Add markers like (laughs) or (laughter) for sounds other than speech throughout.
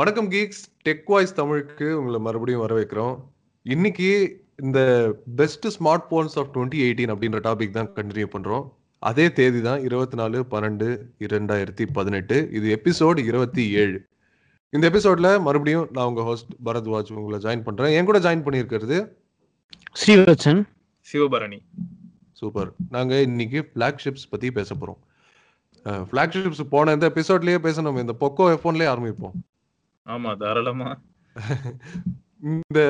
வணக்கம் Geeks tech voice தமிழுக்கு உங்களை மறுபடியும் வரவேற்கிறோம். இன்னைக்கு இந்த best smart phones of twenty eighteen அப்படின்ற டாபிக் தான் கண்டினியூ பண்றோம். அதே தேதி தான் இருபத்தி நாலு பன்னெண்டு இரண்டாயிரத்தி பதினெட்டு. இது எபிசோடு இருபத்தி ஏழு. இந்த எபிசோட்ல மறுபடியும் நான் உங்க ஹோஸ்ட் பரத்வாஜ் உங்களை ஜாயின் பண்றேன். என் கூட ஜாயின் பண்ணியிருக்கிறது ஸ்ரீவத்சன். சிவபரணி. சூப்பர் நாங்க இன்னைக்கு ஃபிளாக்ஷிப்ஸ் பத்தி பேச போறோம். ஃபிளாக்ஷிப்ஸ் போன இந்த எபிசோட்லயே பேசணும். இந்த பொக்கோ எஃபோன்லயே ஆரம்பிப்போம். ஆமா தாராளமா. இந்த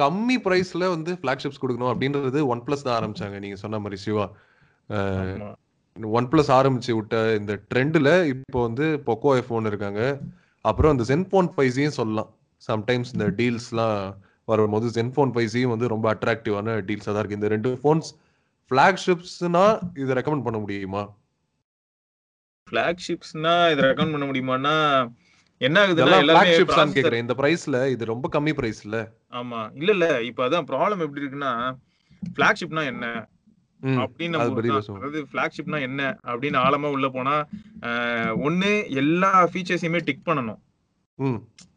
கம்மி பிரைஸ்ல வந்து ஃபிளாக்ஷிப்ஸ் கொடுக்கணும் அப்படின்றது ஒன் பிளஸ் தான் ஆரம்பிச்சாங்க நீங்க சொன்ன மாதிரி சிவா. ஆமா. ஒன் பிளஸ் ஆரம்பிச்சு விட்ட இந்த ட்ரெண்ட்ல இப்போ வந்து பொக்கோ எஃபோன் இருக்காங்க. அப்புறம் இந்த ஜென்ஃபோன் ஃபைஸையும் சொல்லலாம். சம்டைம்ஸ் இந்த டீல்ஸ்லாம் வரும்போது ஜென்ஃபோன் ஃபைஸையும் வந்து ரொம்ப அட்ராக்டிவான டீல்ஸாக தான் இருக்கு. இந்த ரெண்டு ஃபோன்ஸ் ஃபிளாக்ஷிப்ஸ்னா இதை ரெக்கமெண்ட் பண்ண முடியுமா? பிளாக்ஷிப்ஸ்னா இதை ரெக்கமெண்ட் பண்ண முடியுமான்னா என்ன ஆகுதுன்னா எல்லாமே இந்த பிரைஸ்ல இது ரொம்ப கம்மி பிரைஸ்ல ஆமா. இல்ல இல்ல. இப்ப அதான் ப்ராப்ளம் எப்படி இருக்குன்னா பிளாக்ஷிப்னா என்ன? அப்படின்னு அது நம்ம பத்தி ஒரு- பேசுவோம். அதாவது பிளாக்ஷிப்னா என்ன? அப்படின்னு ஆழமா உள்ள போனா ஒண்ணு எல்லா ஃபீச்சர்ஸையுமே டிக் பண்ணணும்.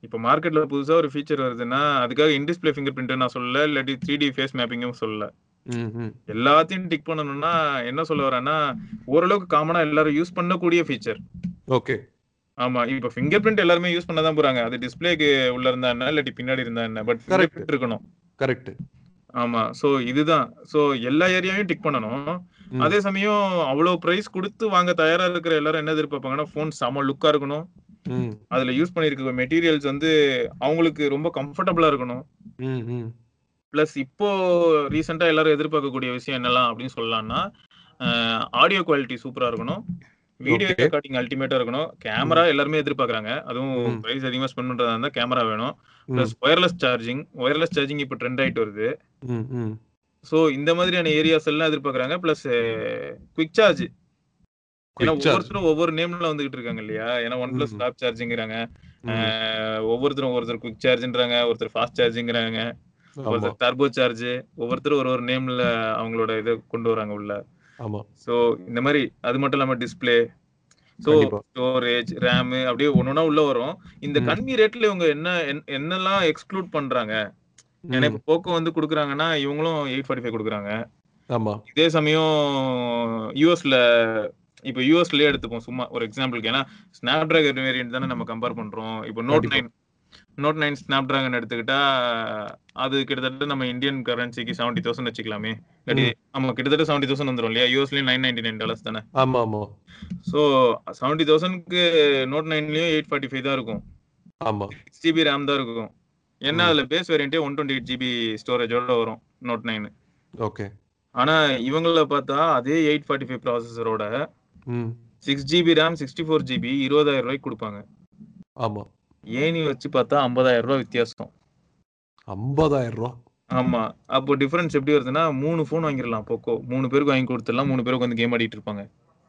இப்ப மார்க்கெட்ல புதுசா ஒரு ஃபீச்சர் வருதுன்னா அதுக்காக இன்டிஸ்பிளே ஃபிங்கர் பிரிண்ட் நான் சொல்லல இல்லாட்டி த்ரீ டி ஃபேஸ் மேப்பிங்கும் சொல்லல. எல்லாத்தையும் டிக் பண்ணணும்னா என்ன சொல்ல வரேன்னா ஓரளவுக்கு காமனா எல்லாரும் யூஸ் பண்ணக்கூடிய ஃபீச்சர் ஓகே. ஆமா இப்ப ஃபிங்கர் பிரிண்ட் எல்லாருமே யூஸ் பண்ண தான் போறாங்க. அது டிஸ்பிளேக்கு உள்ள இருந்தா என்ன இல்லாட்டி பின்னாடி இருந்தா என்ன பட். பிரிண்ட் இருக்கணும். கரெக்ட் ஆமா சோ இதுதான். சோ எல்லா ஏரியாவையும் டிக் பண்ணணும். அதே சமயம் அவ்வளவு பிரைஸ் கொடுத்து வாங்க தயாரா இருக்கிற எல்லாரும் என்ன எதிர்பார்ப்பாங்கன்னா போன் செம லுக்கா இருக்கணும். அதுல யூஸ் பண்ணிருக்க மெட்டீரியல்ஸ் வந்து அவங்களுக்கு ரொம்ப கம்ஃபர்டபுளா இருக்கணும். பிளஸ் இப்போ ரீசெண்டா எல்லாரும் எதிர்பார்க்கக்கூடிய விஷயம் என்னலாம் அப்படின்னு சொல்லலாம்னா ஆடியோ குவாலிட்டி சூப்பரா இருக்கணும். வீடியோ. ரெக்கார்டிங் அல்டிமேட்டா இருக்கணும். கேமரா எல்லாருமே எதிர்பார்க்கறாங்க. அதுவும். பிரைஸ் அதிகமா ஸ்பெண்ட் பண்றதா இருந்தா கேமரா வேணும். Plus wireless charging wireless charging இப்போ ட்ரெண்ட் ஆயிட்டு வருது. சோ இந்த மாதிரியான ஏரியாஸ் எல்லாம் எதிர்பார்க்கறாங்க. Plus quick charge. ஒவ்வொருத்தரும் ஒவ்வொரு நேம்ல வந்துகிட்டு இருக்காங்க இல்லையா? ஏன்னா ஒன் பிளஸ். டாப் சார்ஜிங்கிறாங்க. ஒவ்வொருத்தரும் ஒருத்தர் குவிக் சார்ஜ்ன்றாங்க ஒருத்தர் ஃபாஸ்ட் சார்ஜிங்கிறாங்க ஒருத்தர் டர்போ சார்ஜ் ஒவ்வொருத்தரும் ஒரு ஒரு நேம்ல அவங்களோட இதை கொண்டு வராங்க உள்ள. ஆமா சோ இந்த மாதிரி அது மட்டும் இல்லாம டிஸ்ப்ளே சோ கண்டிப்பா. ஸ்டோரேஜ் ரேம் அப்படியே ஒன்னொன்னா உள்ள வரும் இந்த. கம்மி ரேட்ல இவங்க என்ன என்ன- என்னெல்லாம் எக்ஸ்க்ளூட் பண்றாங்க. இப்ப போக்கோ வந்து குடுக்குறாங்கன்னா இவங்களும் எயிட் ஃபார்ட்டி ஃபைவ் கொடுக்குறாங்க ஆமா இதே சமயம் யூஎஸ்ல இப்ப யூஎஸ்லயே எடுத்துப்போம் சும்மா ஒரு எக்ஸாம்பிளுக்கு ஏன்னா ஸ்னாப் டிராகன் வேரியன்ட் தானே நம்ம கம்பேர் பண்றோம் இப்போ note. Nine note nine Snapdragon எடுத்துக்கிட்டா அது கிட்டத்தட்ட நம்ம இந்தியன் கரன்சிக்கு செவன்டி தௌசண்ட் வச்சுக்கலாமே. ஆமா கிட்டத்தட்ட செவன்டி தௌசண்ட் வந்துரும் இல்லையா? யூஎஸ்லயும் நைன் நைன்டி நைன் டாலர்ஸ் தானே? ஆமா ஆமா ஸோ செவன்டி தௌசண்ட்க்கு நோட் நைன்லயும் எயிட் ஃபார்ட்டி ஃபைவ் தான் இருக்கும். ஆமா. சிக்ஸ் ஜிபி ரேம் தான் இருக்கும். ஏன்னா. அதுல பேஸ் வேரியன்ட்டே ஒன் டுவெண்ட்டி எயிட் ஜிபி ஸ்டோரேஜோட வரும் நோட் நைன் ஓகே. ஆனா இவங்கள பார்த்தா அதே eight forty five ப்ராசஸரோட six GB RAM sixty four GB இருபதாயிரம் ரூபாய்க்கு கொடுப்பாங்க. ஆமா. ஏனி வச்சு பார்த்தா ஐம்பதாயிரம் ரூபாய் வித்தியாசம். ஐம்பதாயிரம் ரூபா? ஆமா. அப்போ டிஃபரன்ஸ் எப்படி வருதுன்னா மூணு ஃபோன் வாங்கிடலாம். போக்கோ மூணு பேருக்கு வாங்கி கொடுத்துடலாம். மூணு பேருக்கு வந்து கேம் ஆடிட்டு இருப்பாங்க.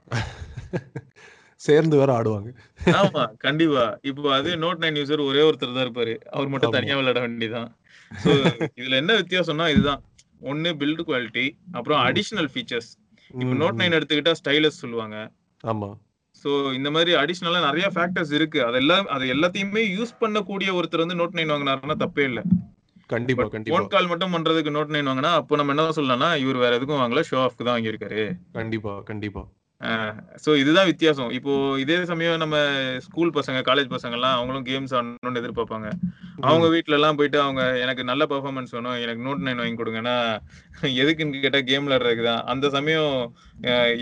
(laughs) சேர்ந்து வேற ஆடுவாங்க. ஆமா கண்டிப்பா. இப்போ அதே நோட் நைன் யூசர் ஒரே ஒருத்தர் தான் இருப்பாரு. அவர் மட்டும். தனியா விளையாட வேண்டியதான் ஸோ இதுல என்ன வித்தியாசம்னா இதுதான். ஒன்னு பில்டு குவாலிட்டி அப்புறம். அடிஷனல் ஃபீச்சர்ஸ் இப்போ நோட். நைன் எடுத்துக்கிட்டா ஸ்டைலஸ் சொல்லுவாங்க. ஆமா. சோ இந்த மாதிரி அடிஷனலா நிறைய ஃபேக்டர்ஸ் இருக்கு. அதெல்லாம் அது எல்லாத்தையுமே யூஸ் பண்ணக்கூடிய ஒருத்தர் வந்து நோட் நைன் வாங்கினாருன்னா தப்பே இல்ல. கண்டிப்பா கண்டிப்பா. ஃபோன் கால் மட்டும் பண்றதுக்கு நோட் நைன் வாங்கினா அப்போ நம்ம என்ன சொல்லலாம்னா இவர் வேற எதுக்கும் வாங்கல ஷோ ஆஃப்க்கு தான் வாங்கியிருக்காரு. கண்டிப்பா கண்டிப்பா. சோ இதுதான் வித்தியாசம். இப்போ இதே சமயம் நம்ம ஸ்கூல் பசங்க காலேஜ் பசங்க எல்லாம் அவங்களும் கேம்ஸ் ஆடணும்னு எதிர்பார்ப்பாங்க. அவங்க வீட்ல எல்லாம் போயிட்டு அவங்க எனக்கு நல்ல பெர்ஃபார்மன்ஸ் வேணும் எனக்கு நோட் நைன் வாங்கி கொடுங்கன்னா எதுக்குன்னு கேட்டா கேம் விளையாடுறதுக்கு தான். அந்த சமயம்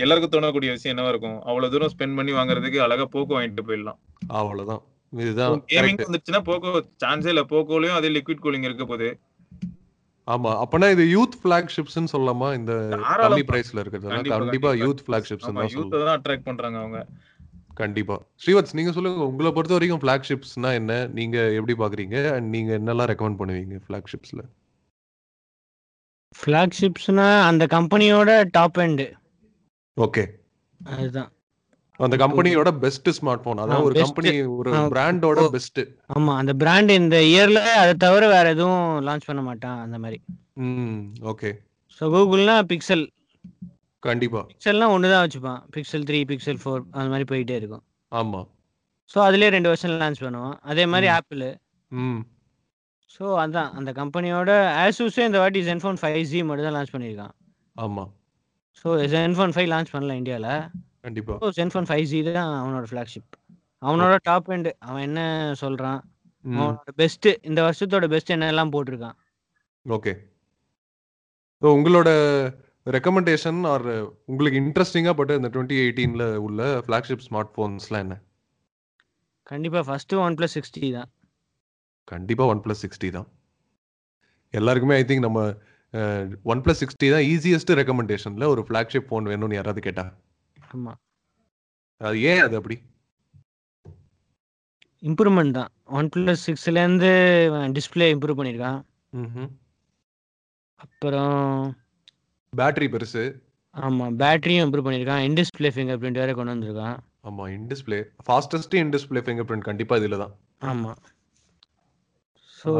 எல்லாருக்கும் தோணக்கூடிய விஷயம் என்னவா இருக்கும்? அவ்வளவு தூரம் ஸ்பெண்ட் பண்ணி வாங்குறதுக்கு அழகா போக்கோ வாங்கிட்டு போயிடலாம். அவ்வளவுதான். இதுதான் கேமிங். வந்துச்சுன்னா போக்கோ சான்ஸே இல்ல. போக்கோலயும் அதே லிக்விட் கூலிங் இருக்க போகுது. ஆமா. அப்பனா இது யூத் ஃபிளாக்ஷிப்ஸ்னு சொல்லலாமா? இந்த. கம்மி பிரைஸ்ல இருக்கிறது கண்டிப்பா. யூத் ஃபிளாக்ஷிப்ஸ் தான் யூத் தான் அட்ராக்ட் பண்றாங்க அவங்க. கண்டிப்பா. ஸ்ரீவத்ஸ் நீங்க சொல்லுங்க. உங்களை பொறுத்த வரைக்கும் ஃபிளாக்ஷிப்ஸ்னா என்ன? நீங்க எப்படி பாக்குறீங்க? அண்ட் நீங்க என்னெல்லாம் ரெக்கமெண்ட் பண்ணுவீங்க ஃபிளாக்ஷிப்ஸ்ல? ஃப்ளாக்ஷிப்ஸ்னா அந்த கம்பெனியோட டாப் எண்டு ஓகே. அதுதான். அந்த கம்பெனியோட பெஸ்ட் ஸ்மார்ட் போன் ஆ, ஒரு. கம்பெனி ஒரு பிராண்டோட. பெஸ்ட் ஆமா அந்த பிராண்ட் இந்த இயர்ல அதை தவிர வேற எதுவும் லான்ச் பண்ண மாட்டான் அந்த மாதிரி. ம் ஓகே ஸோ கூகுள்னா பிக்சல் கண்டிப்பா. பிக்சல்னா ஒன்று தான் வச்சுப்பான். பிக்சல் த்ரீ பிக்சல் ஃபோர் அந்த மாதிரி போயிட்டே இருக்கும். ஆமா. ஸோ அதுலேயே ரெண்டு வருஷம் லான்ச் பண்ணுவான். அதே மாதிரி. ஆப்பிள் ம். ஸோ அதான் அந்த கம்பெனியோட ஆசூஸே இந்த வாட்டி ஜென்ஃபோன் ஃபைவ் ஜி மட்டும் தான் லான்ச் பண்ணியிருக்கான். ஆமா. ஸோ ஜென்ஃபோன் ஃபைவ் லான்ச் பண்ணல இந்தியாவில் கண்டிப்பா. ஸோ ஜென்ஃபோன் ஃபைவ் ஜி தான் அவனோட ஃப்ளாக்ஷிப் அவனோட டாப் எண்டு அவன் என்ன சொல்கிறான் ம். அவனோட பெஸ்ட்டு இந்த வருஷத்தோட பெஸ்ட் என்னெல்லாம் போட்டிருக்கான்? ஓகே. ஸோ உங்களோட ரெக்கமெண்டேஷன் ஆர் உங்களுக்கு இன்ட்ரெஸ்டிங்காக பட்ட இந்த டுவெண்ட்டி எயிட்டீனில் உள்ள ஃப்ளாக்ஷிப் ஸ்மார்ட் ஃபோன்ஸ்லாம் என்ன? கண்டிப்பாக ஃபஸ்ட்டு ஒன் ப்ளஸ் சிக்ஸ்டி தான். கண்டிப்பாக ஒன் ப்ளஸ் சிக்ஸ்டி தான். எல்லாருக்குமே ஐ திங்க் நம்ம ஒன் ப்ளஸ் சிக்ஸ்டி தான் ஈஸியஸ்ட் ரெக்கமெண்டேஷனில் ஒரு ஃப்ளாக்ஷிப் ஃபோன் வேணும்னு யாராவது கேட்டா? ஆமாம் அது ஏன் அது அப்படி? இம்ப்ரூவ்மெண்ட் தான். ஒன் ப்ளஸ் சிக்ஸ்லேருந்து டிஸ்பிளே இம்ப்ரூவ் பண்ணியிருக்கான். அப்புறம் பேட்டரி பெருசு. ஆமாம் பேட்டரியும் இம்ப்ரூவ் பண்ணியிருக்கான். இன் டிஸ்பிளே ஃபிங்கர் பிரிண்ட் வேறு கொண்டு வந்திருக்கான். ஆமாம் in display fastest in display fingerprint கண்டிப்பாக இதில் தான். ஆமாம் ஸோ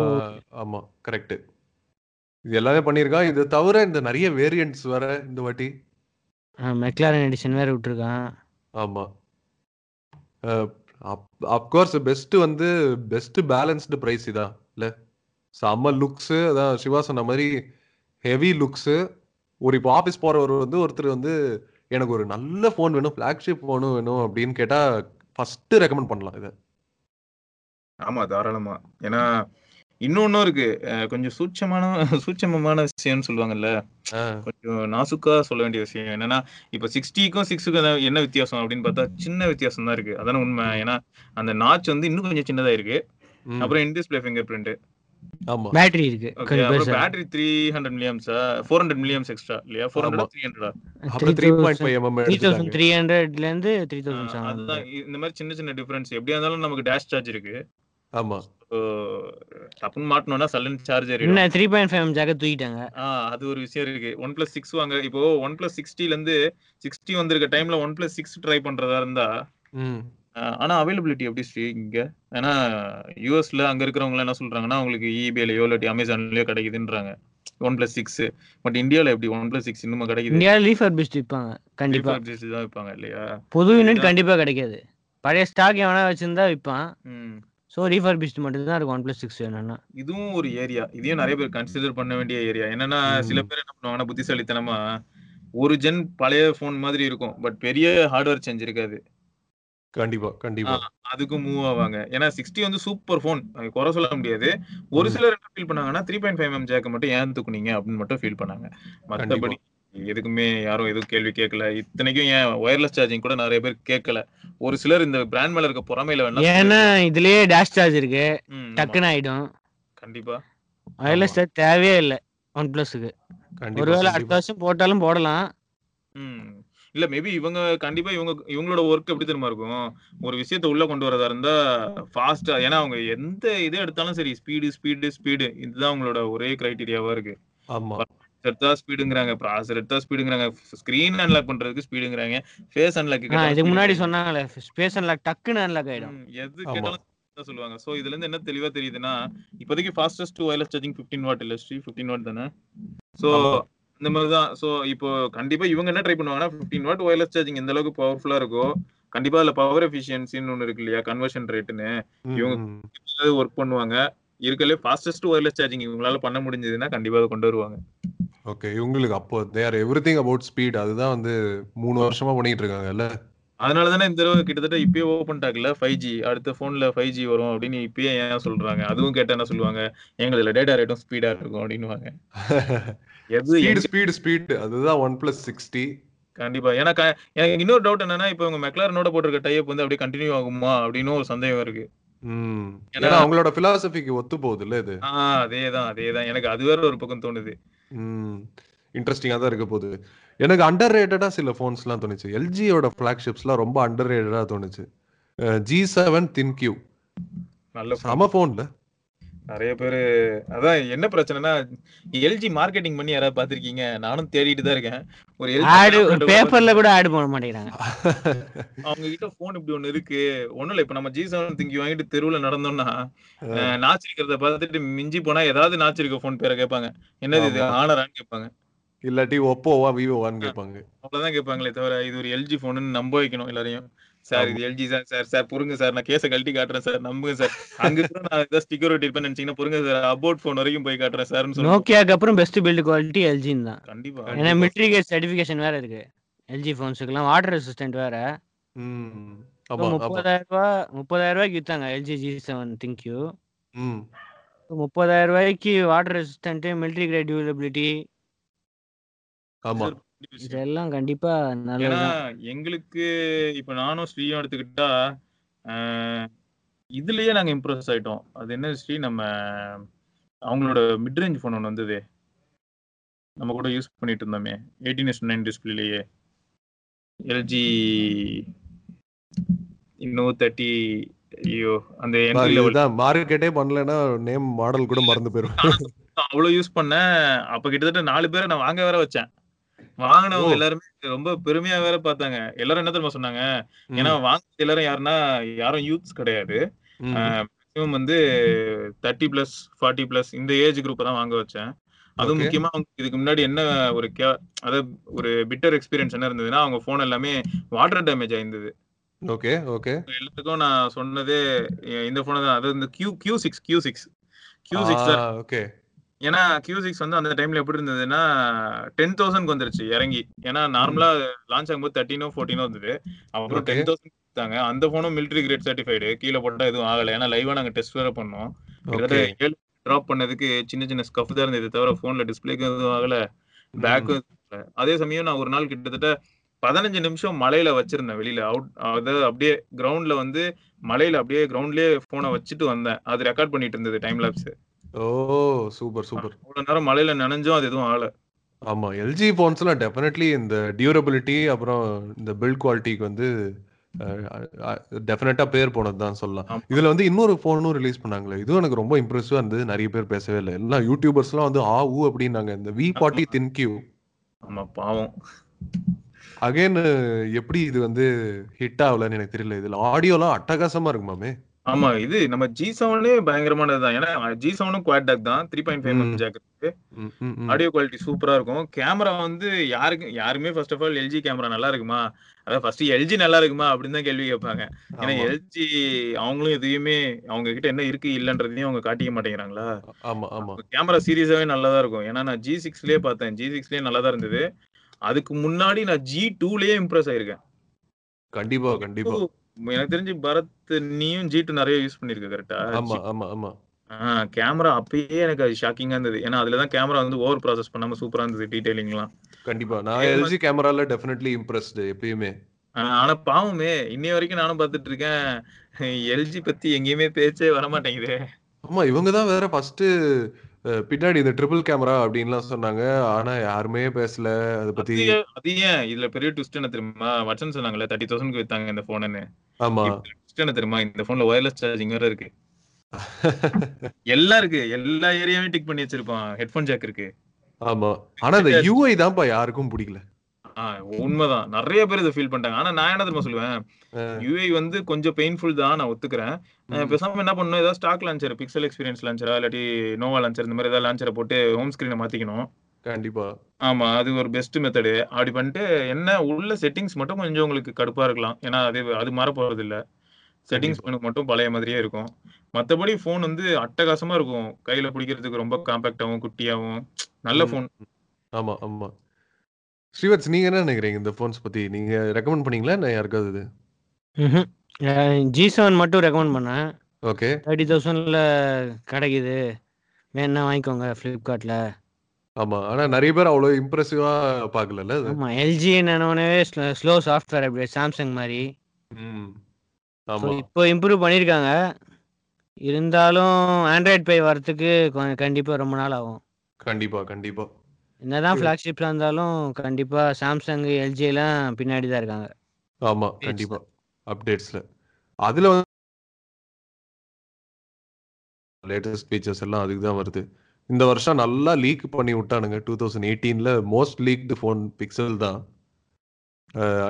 ஆமாம் கரெக்டு இது எல்லாமே பண்ணியிருக்கான். இது தவிர இந்த நிறைய வேரியண்ட்ஸ் வர இந்த வாட்டி மெக்லாரன் எடிஷன் வேறு விட்டுருக்கான். ஆமாம் அப்கோர்ஸ் பெஸ்ட்டு வந்து பெஸ்ட்டு பேலன்ஸ்டு ப்ரைஸ் இதான் இல்லை? செம்ம லுக்ஸு அதான் சிவா சொன்ன மாதிரி ஹெவி லுக்ஸு ஒரு இப்போ ஆஃபீஸ் போகிறவர் வந்து ஒருத்தர் வந்து எனக்கு ஒரு நல்ல ஃபோன் வேணும் ஃப்ளாக்ஷிப் ஃபோனும் வேணும் அப்படின்னு கேட்டால் ஃபஸ்ட்டு ரெக்கமெண்ட் பண்ணலாம் இதை. ஆமா தாராளமா. ஏன்னா இன்னொன்னும் இருக்கு. கொஞ்சம் சூட்சமான சூட்சமமான விஷயம்னு சொல்லுவாங்கல்ல. கொஞ்சம் நாசுக்கா சொல்ல வேண்டிய விஷயம் என்னன்னா இப்ப சிக்ஸ்டிக்கும் சிக்ஸுக்கும் என்ன வித்தியாசம் அப்படின்னு பார்த்தா சின்ன வித்தியாசம் தான் இருக்கு. அதான உண்மை. ஏன்னா அந்த நாச் வந்து இன்னும் கொஞ்சம் சின்னதா இருக்கு. அப்புறம் இன் டிஸ்பிளே ஃபிங்கர் பிரிண்ட் ஆமா. பேட்டரி இருக்கு. பேட்டரி த்ரீ ஹண்ட்ரட் மில்லியம்ஸா ஃபோர் ஹண்ட்ரட் மில்லியம்ஸ் எக்ஸ்ட்ரா இல்லையா? ஃபோர். ஹண்ட்ரட் த்ரீ ஹண்ட்ரடா அப்புறம் three point five MM three thousand three ஹண்ட்ரட்லேருந்து த்ரீ தௌசண்ட் அதுதான். இந்த மாதிரி சின்ன சின்ன டிஃபரன்ஸ் எப்படியா இருந்தாலும் நமக்கு டேஷ் சார்ஜ் இருக்கு. ஆமா. டப்புன்னு மாட்டணும்னா சல்லன் சார்ஜர் என்ன த்ரீ பாயிண்ட் ஃபைவ் ஜாக்க தூக்கிட்டாங்க. அது ஒரு விஷயம் இருக்கு. ஒன் பிளஸ் சிக்ஸ் வாங்க இப்போ ஒன் பிளஸ் சிக்ஸ்டில இருந்து சிக்ஸ்டி வந்திருக்க டைம்ல ஒன் பிளஸ் சிக்ஸ் ட்ரை பண்றதா இருந்தா ஆனா அவைலபிலிட்டி எப்படி ஸ்ரீ இங்க? ஏன்னா யூஎஸ்ல அங்க இருக்கிறவங்க என்ன சொல்றாங்கன்னா உங்களுக்கு இபிஐலயோ இல்லாட்டி அமேசான்லயோ கிடைக்குதுன்றாங்க. ஒன் பிளஸ் சிக்ஸ் பட் இந்தியால எப்படி? ஒன் பிளஸ் சிக்ஸ் இன்னும் கிடைக்குது? இந்தியாவில் லீஃபர் பிஸ்ட் விற்பாங்க கண்டிப்பா. தான் வைப்பாங்க இல்லையா? புது யூனிட். கண்டிப்பா கிடைக்காது. பழைய ஸ்டாக் எவனா வச்சிருந்தா விற்பான் ம். ஸோ ரீஃபர் பிஸ்ட் மட்டும் தான் இருக்கும் ஒன் ப்ளஸ் சிக்ஸ் வேணும்னா. இதுவும் ஒரு ஏரியா இதையும் நிறைய பேர் கன்சிடர் பண்ண வேண்டிய ஏரியா என்னன்னா. சில பேர் என்ன பண்ணுவாங்கன்னா புத்திசாலித்தனமா ஒரு ஜென் பழைய போன் மாதிரி இருக்கும் பட் பெரிய ஹார்ட்வேர் சேஞ்ச் இருக்காது. கண்டிப்பா கண்டிப்பா. அதுக்கும் மூவ் ஆவாங்க. ஏன்னா சிக்ஸ்டி வந்து சூப்பர் போன் குறை சொல்ல முடியாது. ஒரு. சிலர் என்ன ஃபீல் பண்ணாங்கன்னா த்ரீ பாயிண்ட் ஃபைவ் எம் ஜாக்க மட்டும் ஏன் தூக்குனீங்க அப்படின்னு மட்டும் ஃபீல் பண்ணாங்க. மத்தபடி எதுக்குமே யாரும் எதுவும் கேள்வி கேட்கல. இத்தனைக்கும் ஏன் ஒயர்லெஸ் சார்ஜிங் கூட நிறைய பேர் கேட்கல. ஒரு சிலர் இந்த பிராண்ட் மேல இருக்க பொறாமையில வேணா ஏன்னா இதுலயே டேஷ் சார்ஜ் இருக்கு. டக்குன்னு ஆயிடும். கண்டிப்பா. வயர்லெஸ் சார்ஜ் தேவையே இல்லை. ஒன் ப்ளஸுக்கு கண்டிப்பா ஒருவேளை அடுத்த. வருஷம் போட்டாலும் போடலாம். இல்ல மேபி இவங்க கண்டிப்பா இவங்க இவங்களோட ஒர்க் எப்படி தெரியுமா இருக்கும்? ஒரு விஷயத்த உள்ள கொண்டு வரதா இருந்தா ஃபாஸ்டா ஏன்னா அவங்க எந்த இது எடுத்தாலும் சரி ஸ்பீடு ஸ்பீடு ஸ்பீடு இதுதான் அவங்களோட ஒரே கிரைட்டீரியாவா இருக்கு. ஆமா. எடுத்தா ஸ்பீடுங்கிறாங்க ப்ராசர் எடுத்தா ஸ்பீடுங்கிறாங்க ஸ்கிரீன் அன்லாக் பண்றதுக்கு ஸ்பீடுங்கிறாங்க ஃபேஸ் அன்லாக் இதுக்கு முன்னாடி சொன்னாங்களே ஸ்பேஸ் அன்லாக் டக்குன்னு அன்லாக் ஆயிடும். எது. கேட்டாலும் சொல்லுவாங்க. சோ இதுல இருந்து என்ன தெளிவா தெரியுதுன்னா இப்போதைக்கு ஃபாஸ்டஸ்ட் ஒயர்லெஸ் சார்ஜிங் 15 வாட் இல்ல ஸ்ரீ 15 வாட் தானே? சோ. இந்த மாதிரி தான். சோ இப்போ கண்டிப்பா இவங்க என்ன ட்ரை பண்ணுவாங்கன்னா 15 வாட் ஒயர்லெஸ் சார்ஜிங் எந்த அளவுக்கு பவர்ஃபுல்லா இருக்கோ கண்டிப்பா அதுல பவர் எஃபிஷியன்சின்னு ஒன்னு இருக்கு இல்லையா கன்வர்ஷன் ரேட்னு ம், இவங்க-. ஒர்க் பண்ணுவாங்க. இருக்கலே ஃபாஸ்டஸ்ட் ஒயர்லெஸ் சார்ஜிங் இவங்களால பண்ண முடிஞ்சதுன்னா கண்டிப்பா அதை கொண்டு வருவாங்க. ஓகே இவங்களுக்கு அப்போ there everything about speed அதுதான் வந்து மூணு வருஷமா பண்ணிட்டு இருக்காங்கல்ல? அதனால தானே இந்த தடவை கிட்டத்தட்ட இப்பயே ஓப்பன் டாக்ல ஃபைவ் ஜி அடுத்த போன்ல ஃபைவ் ஜி வரும் அப்படின்னு இப்பயே ஏன் சொல்றாங்க? அதுவும் கேட்டா என்ன சொல்லுவாங்க? எங்களுதுல டேட்டா ரேட்டும் ஸ்பீடா இருக்கும் அப்படின்னுவாங்க. (laughs) எது ஸ்பீடு ஸ்பீடு ஸ்பீடு அதுதான் ஒன் பிளஸ் சிக்ஸ்டி கண்டிப்பா. ஏன்னா க- எனக்கு இன்னொரு டவுட் என்னன்னா இப்போ இவங்க மெக்லாரனோட போட்டிருக்க டைப் வந்து அப்படியே கண்டினியூ ஆகுமா? அப்படின்னு ஒரு சந்தேகம் இருக்கு. ஏன்னா- அவங்களோட பிலாசபிக்கு ஒத்து போகுது இல்ல இது அதேதான் அதேதான். எனக்கு அது வேற ஒரு பக்கம் தோணுது. ம். இன்ட்ரெஸ்டிங்காக தான் இருக்க போகுது. எனக்கு அண்டர் ரேட்டடாக சில ஃபோன்ஸ்லாம் தோணுச்சு. எல்ஜியோட ஃப்ளாக்ஷிப்ஸ்லாம் ரொம்ப அண்டர் ரேட்டடாக தோணுச்சு. ஜி செவன் தின் கியூ நல்ல. செம ஃபோன்ல நிறைய பேரு அதான் என்ன பிரச்சனைனா எல்ஜி மார்க்கெட்டிங் பண்ணி யாராவது பாத்திருக்கீங்க நானும் தேடிட்டு தான் இருக்கேன். ஒரு ஆடு பேப்பர்ல கூட ஆடு போட மாட்டேங்கிறாங்க. (laughs) அவங்க கிட்ட போன் இப்படி ஒண்ணு இருக்கு. ஒண்ணும் இல்ல இப்ப நம்ம ஜி செவன் திங்கி வாங்கிட்டு தெருவுல நடந்தோம்னா அஹ், நாச்சு இருக்கிறத பார்த்துட்டு மிஞ்சி போனா ஏதாவது நாச்சு இருக்க போன் பேரை கேட்பாங்க. என்னது இது. ஆனரான்னு கேட்பாங்க. இல்லாட்டி ஒப்போவா விவோவான்னு கேட்பாங்க. அவ்வளவுதான் கேட்பாங்களே தவிர இது ஒரு எல்ஜி போன்னு நம்ப வைக்கணும் எல்லாரையும். சார். இது எல்ஜி சார் சார். சார் பொறுங்க சார். நான் கேஸ கழட்டி காட்டுறேன் சார். நம்புங்க சார். அங்க கூட நான் ஏதாவது ஸ்டிக்கர் ஒட்டிருப்பேன் நினைச்சீங்கன்னா பொறுங்க சார். அபோட் போன் வரைக்கும் போய் காட்டுறேன் சார்னு சொல்லுவோம் நோக்கியாக்கு அப்புறம் பெஸ்ட் பில்டு குவாலிட்டி எல்ஜின்னு தான். கண்டிப்பா. ஏன்னா மிலிட்ரி கேட் சர்டிஃபிகேஷன் வேற இருக்கு. எல்ஜி ஃபோன்ஸுக்குலாம் வாட்டர் ரெசிஸ்டன்ட் வேற. முப்பதாயிரம் ரூபாய் முப்பதாயிரம் ரூபாய்க்கு வித்தாங்க எல்ஜி ஜி செவன் திங்க்யூ முப்பதாயிரம் ரூபாய்க்கு water resistant military grade durability ஆமா. இதெல்லாம் கண்டிப்பா ஏன்னா எங்களுக்கு இப்ப நானும் ஸ்ரீயும் எடுத்துக்கிட்டா இதுலயே நாங்க இம்ப்ரெஸ் ஆயிட்டோம். அது என்ன ஸ்ரீ நம்ம அவங்களோட மிட் ரேஞ்ச் ஃபோன் ஒன்று வந்தது. நம்ம கூட யூஸ் பண்ணிட்டு இருந்தோமே. எயிட்டீன் எஸ் நைன் டிஸ்பிளேலயே எல்ஜி இன்னும் தேர்ட்டி ஐயோ அந்த என்ட்ரி லெவல் மார்க்கெட்டே பண்ணலன்னா நேம் மாடல் கூட மறந்து போயிரும். அவ்வளவு யூஸ் பண்ணேன். அப்ப கிட்டத்தட்ட நாலு பேரை நான் வாங்க வேற வச்சேன். வாங்கினவங்க. எல்லாருமே ரொம்ப பெருமையா வேற பார்த்தாங்க. எல்லாரும் என்ன தெரியுமா சொன்னாங்க? ஏன்னா வாங்க எல்லாரும் யாருன்னா யாரும் யூத்ஸ் கிடையாது. மேக்ஸிமம் வந்து தேர்ட்டி பிளஸ் ஃபார்ட்டி பிளஸ் இந்த ஏஜ் குரூப் தான் வாங்க வச்சேன். அதுவும். முக்கியமா அவங்க இதுக்கு முன்னாடி என்ன ஒரு கே அதாவது ஒரு பிட்டர் எக்ஸ்பீரியன்ஸ் என்ன இருந்ததுன்னா அவங்க போன் எல்லாமே வாட்டர் டேமேஜ் ஆயிருந்தது. Okay okay. எல்லாத்துக்கும் நான் சொன்னதே இந்த போனை தான். அதாவது இந்த Q Q six Q six Q six okay. ஏன்னா கியூ சிக்ஸ் வந்து அந்த டைம்ல எப்படி இருந்ததுன்னா டென் தௌசண்ட் வந்துருச்சு இறங்கி. ஏன்னா நார்மலா லான்ச் ஆகும்போது தேர்ட்டினோ ஃபோர்டீனோ வந்தது அப்புறம். டென் தௌசண்ட் கொடுத்தாங்க. அந்த போனும் மிலிட்ரி கிரேட் சர்டிஃபைடு கீழே போட்டா எதுவும் ஆகல. ஏன்னா லைவா நாங்க டெஸ்ட் வேற பண்ணோம். கிட்டத்தட்ட ஏழு டிராப் பண்ணதுக்கு சின்ன சின்ன ஸ்கஃப் தான் இருந்தது. தவிர போன்ல டிஸ்பிளேக்கு எதுவும் ஆகல. பேக்கும் அதே சமயம் நான் ஒரு நாள் கிட்டத்தட்ட பதினஞ்சு நிமிஷம் மலையில வச்சிருந்தேன் வெளியில. அவுட் அதாவது அப்படியே கிரவுண்ட்ல வந்து மலையில அப்படியே கிரவுண்ட்லயே போனை வச்சுட்டு வந்தேன். அது ரெக்கார்ட் பண்ணிட்டு இருந்தது time lapse oh super super. அவ்வளவு நேரம் மலையில நனைஞ்சும் அது எதுவும் ஆகல. ஆமா எல்ஜி போன்ஸ்லாம் டெஃபினெட்லி இந்த டியூரபிலிட்டி அப்புறம் இந்த பில்ட் குவாலிட்டிக்கு வந்து டெஃபினட்டா பேர் போனது தான் சொல்லலாம். இதுல வந்து இன்னொரு போனும் ரிலீஸ் பண்ணாங்களே. இதுவும் எனக்கு ரொம்ப இம்ப்ரெசிவா இருந்தது. நிறைய பேர் பேசவே இல்லை. எல்லாம் யூடியூபர்ஸ்லாம் வந்து ஆ ஊ அப்படின்னாங்க. இந்த வி ஃபார்ட்டி தின் கியூ ஆமா பாவம். அகைன் எப்படி இது வந்து ஹிட் ஆகலன்னு எனக்கு தெரியல. இதுல ஆடியோலாம் அட்டகாசமா இருக்குமாமே ஆமா இது நம்ம ஜி செவனே பயங்கரமானதுதான். ஏன்னா ஜி செவனும் குவாட் டாக் தான். Three point five. ஜாக் இருக்கு. ஆடியோ குவாலிட்டி சூப்பரா இருக்கும். கேமரா வந்து யாருக்கு யாருமே first of all LG camera நல்லா இருக்குமா? அதாவது ஃபர்ஸ்ட் எல்ஜி நல்லா இருக்குமா? அப்படின்னு தான் கேள்வி கேட்பாங்க. ஏன்னா. எல்ஜி அவங்களும் எதையுமே அவங்க கிட்ட என்ன இருக்கு இல்லன்றதையும் அவங்க காட்டிக்க மாட்டேங்கிறாங்களா? ஆமா ஆமா. கேமரா சீரியஸாவே நல்லா தான் இருக்கும். ஏன்னா நான் ஜி சிக்ஸ்லயே பார்த்தேன். ஜி சிக்ஸ்லயே நல்லா தான் இருந்தது. அதுக்கு முன்னாடி நான் ஜி டூலயே இம்ப்ரெஸ் ஆயிருக்கேன். கண்டிப்பா கண்டிப்பா. எனக்கு தெரிஞ்சு பரத் நீயும் ஜி டூ நிறைய யூஸ் பண்ணிருக்க கரெக்டா ஆமா ஆமா ஆமா. கேமரா அப்பயே எனக்கு அது ஷாக்கிங்கா இருந்தது. ஏன்னா அதுலதான் கேமரா வந்து ஓவர் ப்ராசஸ் பண்ணாம சூப்பரா இருந்தது டீடைலிங்லாம் கண்டிப்பா. நான் எல்ஜி கேமரால டெஃபினெட்லி இம்ப்ரெஸ்டு எப்பயுமே. ஆனா பாவமே இன்னைய வரைக்கும் நானும் பார்த்துட்டு இருக்கேன். எல்ஜி பத்தி எங்கேயுமே பேச்சே வர மாட்டேங்குது ஆமா இவங்க தான் வேற ஃபர்ஸ்ட் பின்னாடி இந்த ட்ரிபிள் கேமரா அப்படின்லாம் சொன்னாங்க. ஆனா யாருமே பேசல. அத பத்தி அது ஏன்- இதுல பெரிய ட்விஸ்ட் என்ன தெரியுமா? வட்சன் சொன்னாங்கல்ல தேர்ட்டி தௌசண்ட்க்கு வித்தாங்க இந்த போனு ஆமா. ட்விஸ்ட் என்ன தெரியுமா? இந்த போன்ல ஒயர்லெஸ் சார்ஜிங் வேற இருக்கு. (laughs) எல்லாம் இருக்கு. எல்லா ஏரியாவையும் டிக் பண்ணி வச்சிருப்பான். ஹெட்போன் ஜாக் இருக்கு. ஆமா. ஆனா இந்த யூஐ தான்ப்பா யாருக்கும் பிடிக்கல. உண்மைதான். நிறைய பேர் இதை ஃபீல் பண்றாங்க ஆனா நான் என்ன தெரியுமா சொல்லுவேன்? யூஐ வந்து கொஞ்சம் பெயின்ஃபுல் தான் நான் ஒத்துக்கிறேன். பேசாம என்ன பண்ணணும்? ஏதாவது ஸ்டாக் லான்ச்சர் பிக்சல் எக்ஸ்பீரியன்ஸ் லான்ச்சரா இல்லாட்டி நோவா லான்ச்சர் இந்த மாதிரி ஏதாவது லான்ச்சரை போட்டு ஹோம் ஸ்கிரீனை மாத்திக்கணும். கண்டிப்பா. ஆமா அது ஒரு பெஸ்ட் மெத்தடு அப்படி பண்ணிட்டு என்ன உள்ள செட்டிங்ஸ் மட்டும் கொஞ்சம் உங்களுக்கு கடுப்பா இருக்கலாம். ஏன்னா அது அது மாற போறது இல்ல. செட்டிங்ஸ் மட்டும் பழைய மாதிரியே இருக்கும். மத்தபடி ஃபோன் வந்து அட்டகாசமா இருக்கும். கையில பிடிக்கிறதுக்கு ரொம்ப காம்பாக்டாவும் குட்டியாவும். நல்ல. ஃபோன் ஆமா ஆமா. ஸ்ரீவத்ஸ் நீங்க என்ன நினைக்கிறீங்க? இந்த போன்ஸ் பத்தி நீங்க ரெக்கமெண்ட் பண்ணீங்களா? என்ன யாருக்காவது இது? ஜி செவன் மட்டும் ரெக்கமெண்ட் பண்ணேன். ஓகே. தேர்ட்டி தௌசண்ட்ல கிடைக்குது. வேணா வாங்கிக்கோங்க ஃப்ளிப்கார்ட்ல ஆமா. ஆனா நிறைய பேர் அவ்வளவு இம்ப்ரெசிவா பாக்கல அது? ஆமா. எல்ஜி என்னன்னே ஸ்லோ சாஃப்ட்வேர் அப்டேட் சாம்சங் மாதிரி. இப்போ இம்ப்ரூவ் பண்ணியிருக்காங்க இருந்தாலும் ஆண்ட்ராய்ட் பை வரத்துக்கு கண்டிப்பா ரொம்ப நாள் ஆகும். கண்டிப்பா கண்டிப்பா. என்னதான். ஃபிளாக்ஷிப்ல இருந்தாலும் கண்டிப்பா சாம்சங் எல்ஜி எல்லாம் பின்னாடி தான் இருக்காங்க. ஆமா கண்டிப்பா. அப்டேட்ஸ்ல அதுல லேட்டஸ்ட் ஃபீச்சர்ஸ் எல்லாம் அதுக்கு தான் வருது. இந்த வருஷம் நல்லா லீக் பண்ணி விட்டானுங்க. டூ தௌசண்ட் எயிட்டீன்ல மோஸ்ட் லீக்டு ஃபோன் பிக்சல் தான்.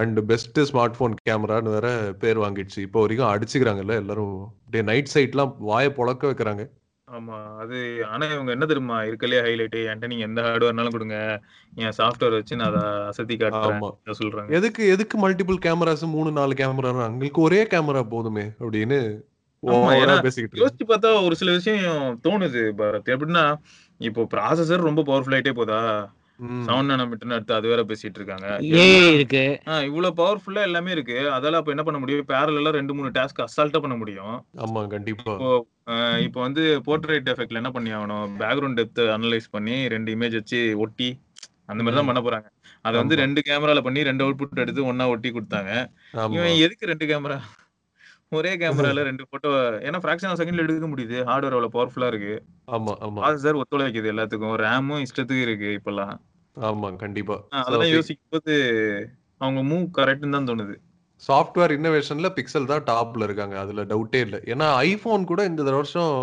அண்ட் பெஸ்ட் ஸ்மார்ட் ஃபோன் கேமரான்னு வேற பேர் வாங்கிடுச்சு. இப்போ வரைக்கும் அடிச்சுக்கிறாங்கல்ல எல்லாரும். அப்படியே நைட் சைட்லாம் வாயை பொழக்க வைக்கிறாங்க. ஆமா. அது ஆனா இவங்க என்ன தெரியுமா இருக்கலையே ஹைலைட் என்கிட்ட நீங்க எந்த ஹார்ட்வேர்னாலும் கொடுங்க. என் சாஃப்ட்வேர் வச்சு நான் அதை அசத்தி காட்டுறேன் சொல்றாங்க. எதுக்கு எதுக்கு மல்டிபிள் கேமராஸ் மூணு நாலு கேமரா எங்களுக்கு ஒரே கேமரா போதுமே அப்படின்னு யோசிச்சு பார்த்தா ஒரு சில விஷயம் தோணுது பாரத். எப்படின்னா இப்போ ப்ராசஸர் ரொம்ப பவர்ஃபுல் ஆயிட்டே போதா? செவன் நானோமீட்டர்னு அடுத்து அது வேற பேசிட்டு இருக்காங்க. இருக்கு. ஆஹ் இவ்வளவு பவர்ஃபுல்லா எல்லாமே இருக்கு. அதால அப்ப என்ன பண்ண முடியும்? பேரலா ரெண்டு மூணு டாஸ்க் அசால்ட்டா பண்ண முடியும். ஆமா கண்டிப்பா. இப்போ வந்து போர்ட்ரேட் எஃபெக்ட்ல என்ன பண்ணி ஆகணும்? பேக்ரவுண்ட் டெப்த் அனலைஸ் பண்ணி ரெண்டு இமேஜ் வச்சு ஒட்டி அந்த மாதிரி தான். பண்ண போறாங்க. அதை வந்து. ரெண்டு கேமரால பண்ணி ரெண்டு அவுட்புட் எடுத்து ஒண்ணா ஒட்டி கொடுத்தாங்க. இவன் எதுக்கு ரெண்டு கேமரா ஒரே கேமரால ரெண்டு போட்டோ ஏன்னா ஃபிராக்ஷன் ஆஃப் செகண்ட்ல எடுக்க முடியுது. ஹார்ட்வேர் அவ்வளவு பவர்ஃபுல்லா இருக்கு. ஆமா ஆமா. ப்ராசஸர் ஒத்துழைக்குது எல்லாத்துக்கும். ரேமும் இஷ்டத்துக்கு இருக்கு இப்பெல்லாம். ஆமா கண்டிப்பா. அதெல்லாம் யோசிக்கும் போது அவங்க மூவ் கரெக்ட்னு தான் தோணுது. சாஃப்ட்வேர் இன்னோவேஷன்ல பிக்சல் தான் டாப்ல இருக்காங்க. அதுல டவுட்டே இல்லை. ஏன்னா ஐபோன் கூட இந்த வருஷம்